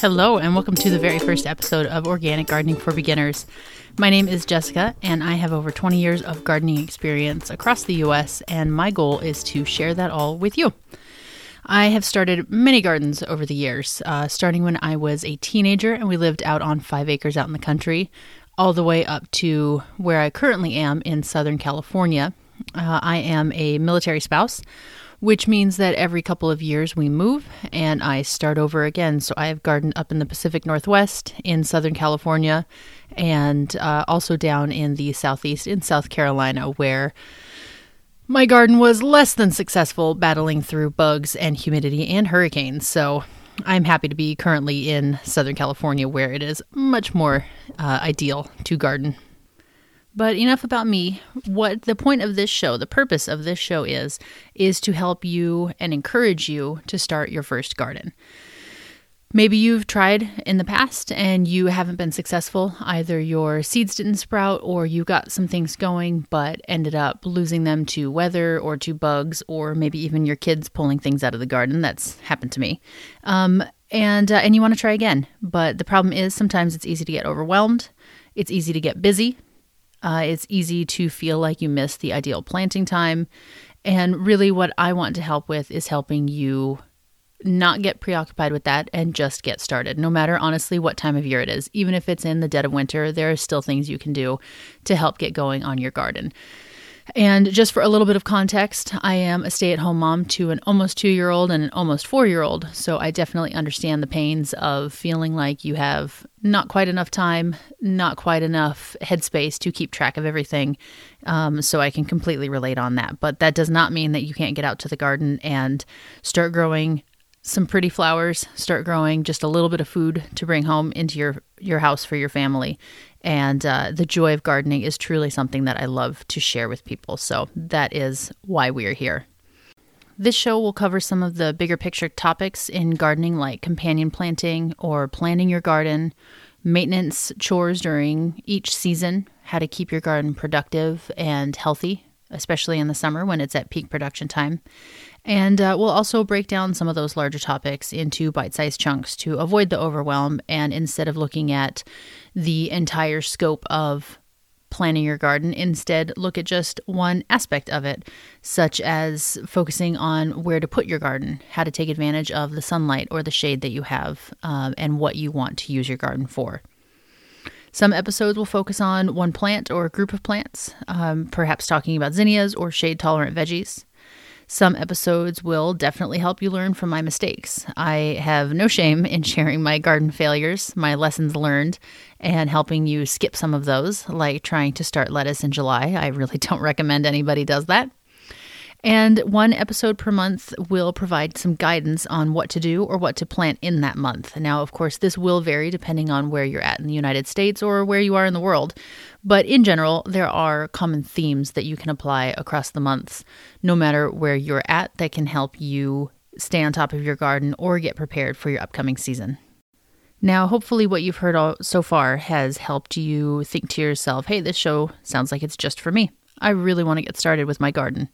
Hello, and welcome to the very first episode of Organic Gardening for Beginners. My name is Jessica, and I have over 20 years of gardening experience across the US, and my goal is to share that all with you. I have started many gardens over the years, uh, starting when I was a teenager and we lived out on five acres out in the country, all the way up to where I currently am in Southern California. Uh, I am a military spouse which means that every couple of years we move and I start over again. So I have gardened up in the Pacific Northwest, in Southern California, and uh, also down in the Southeast in South Carolina, where my garden was less than successful battling through bugs and humidity and hurricanes. So I'm happy to be currently in Southern California, where it is much more uh, ideal to garden. But enough about me. What the point of this show, the purpose of this show is, is to help you and encourage you to start your first garden. Maybe you've tried in the past and you haven't been successful. Either your seeds didn't sprout or you got some things going but ended up losing them to weather or to bugs or maybe even your kids pulling things out of the garden. That's happened to me. Um, and uh, and you want to try again. But the problem is sometimes it's easy to get overwhelmed. It's easy to get busy uh, it's easy to feel like you miss the ideal planting time. And really, what I want to help with is helping you not get preoccupied with that and just get started. No matter, honestly, what time of year it is, even if it's in the dead of winter, there are still things you can do to help get going on your garden. And just for a little bit of context, I am a stay at home mom to an almost two year old and an almost four year old. So I definitely understand the pains of feeling like you have not quite enough time, not quite enough headspace to keep track of everything. Um, so I can completely relate on that. But that does not mean that you can't get out to the garden and start growing some pretty flowers, start growing just a little bit of food to bring home into your your house for your family, and uh, the joy of gardening is truly something that I love to share with people. So that is why we are here. This show will cover some of the bigger picture topics in gardening, like companion planting or planting your garden, maintenance chores during each season, how to keep your garden productive and healthy, especially in the summer when it's at peak production time, and uh, we'll also break down some of those larger topics into bite sized chunks to avoid the overwhelm. And instead of looking at the entire scope of planning your garden, instead look at just one aspect of it, such as focusing on where to put your garden, how to take advantage of the sunlight or the shade that you have, um, and what you want to use your garden for. Some episodes will focus on one plant or a group of plants, um, perhaps talking about zinnias or shade tolerant veggies. Some episodes will definitely help you learn from my mistakes. I have no shame in sharing my garden failures, my lessons learned, and helping you skip some of those, like trying to start lettuce in July. I really don't recommend anybody does that. And one episode per month will provide some guidance on what to do or what to plant in that month. Now, of course, this will vary depending on where you're at in the United States or where you are in the world. But in general, there are common themes that you can apply across the months, no matter where you're at, that can help you stay on top of your garden or get prepared for your upcoming season. Now, hopefully, what you've heard all, so far has helped you think to yourself, hey, this show sounds like it's just for me. I really want to get started with my garden.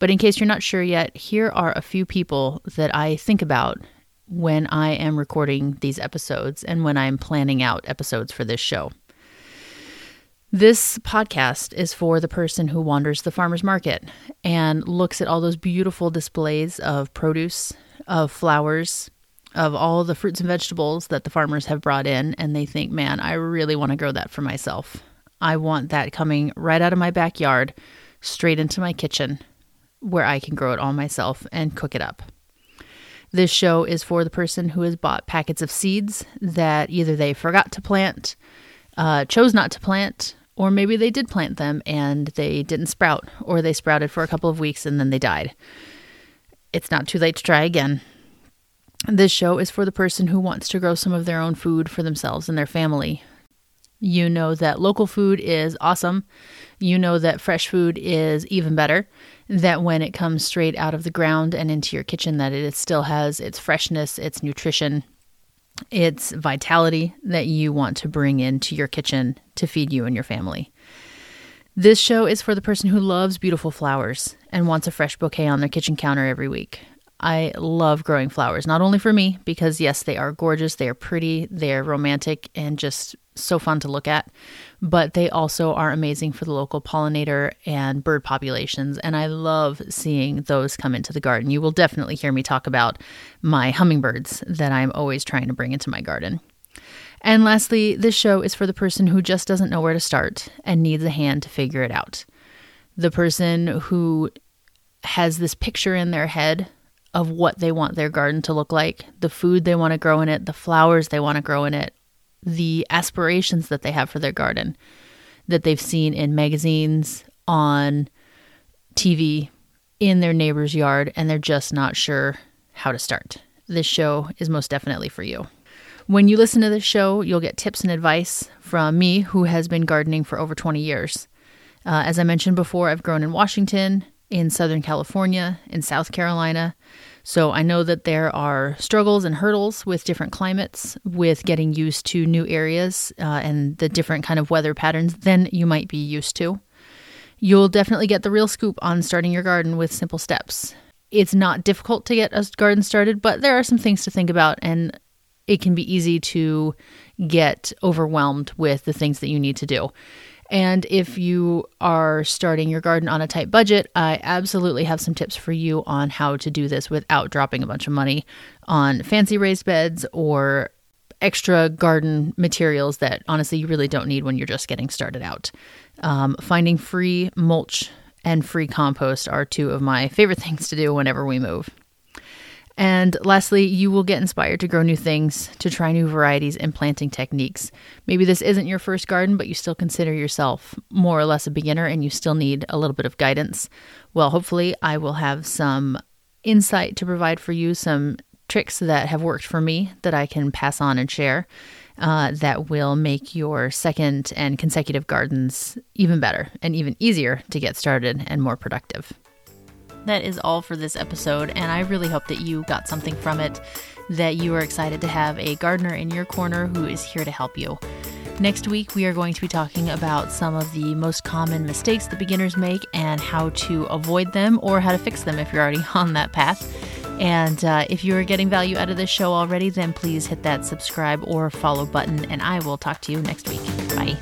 But in case you're not sure yet, here are a few people that I think about when I am recording these episodes and when I'm planning out episodes for this show. This podcast is for the person who wanders the farmer's market and looks at all those beautiful displays of produce, of flowers, of all the fruits and vegetables that the farmers have brought in, and they think, man, I really want to grow that for myself. I want that coming right out of my backyard, straight into my kitchen, where I can grow it all myself and cook it up. This show is for the person who has bought packets of seeds that either they forgot to plant, uh, chose not to plant, or maybe they did plant them and they didn't sprout, or they sprouted for a couple of weeks and then they died. It's not too late to try again. This show is for the person who wants to grow some of their own food for themselves and their family. You know that local food is awesome. You know that fresh food is even better that when it comes straight out of the ground and into your kitchen that it still has its freshness, its nutrition, its vitality that you want to bring into your kitchen to feed you and your family. This show is for the person who loves beautiful flowers and wants a fresh bouquet on their kitchen counter every week. I love growing flowers, not only for me, because yes, they are gorgeous, they are pretty, they're romantic, and just so fun to look at, but they also are amazing for the local pollinator and bird populations. And I love seeing those come into the garden. You will definitely hear me talk about my hummingbirds that I'm always trying to bring into my garden. And lastly, this show is for the person who just doesn't know where to start and needs a hand to figure it out. The person who has this picture in their head of what they want their garden to look like, the food they want to grow in it, the flowers they want to grow in it, the aspirations that they have for their garden that they've seen in magazines, on TV, in their neighbor's yard, and they're just not sure how to start. This show is most definitely for you. When you listen to this show, you'll get tips and advice from me, who has been gardening for over 20 years. Uh, as I mentioned before, I've grown in Washington, in Southern California, in South Carolina, so I know that there are struggles and hurdles with different climates, with getting used to new areas uh, and the different kind of weather patterns than you might be used to. You'll definitely get the real scoop on starting your garden with simple steps. It's not difficult to get a garden started, but there are some things to think about, and it can be easy to get overwhelmed with the things that you need to do. And if you are starting your garden on a tight budget, I absolutely have some tips for you on how to do this without dropping a bunch of money on fancy raised beds or extra garden materials that honestly you really don't need when you're just getting started out. Um, finding free mulch and free compost are two of my favorite things to do whenever we move. And lastly, you will get inspired to grow new things, to try new varieties and planting techniques. Maybe this isn't your first garden, but you still consider yourself more or less a beginner and you still need a little bit of guidance. Well, hopefully, I will have some insight to provide for you, some tricks that have worked for me that I can pass on and share. Uh, that will make your second and consecutive gardens even better and even easier to get started and more productive that is all for this episode, and I really hope that you got something from it, that you are excited to have a gardener in your corner who is here to help you. Next week, we are going to be talking about some of the most common mistakes that beginners make and how to avoid them or how to fix them if you're already on that path. And uh, if you are getting value out of this show already, then please hit that subscribe or follow button, and I will talk to you next week. Bye.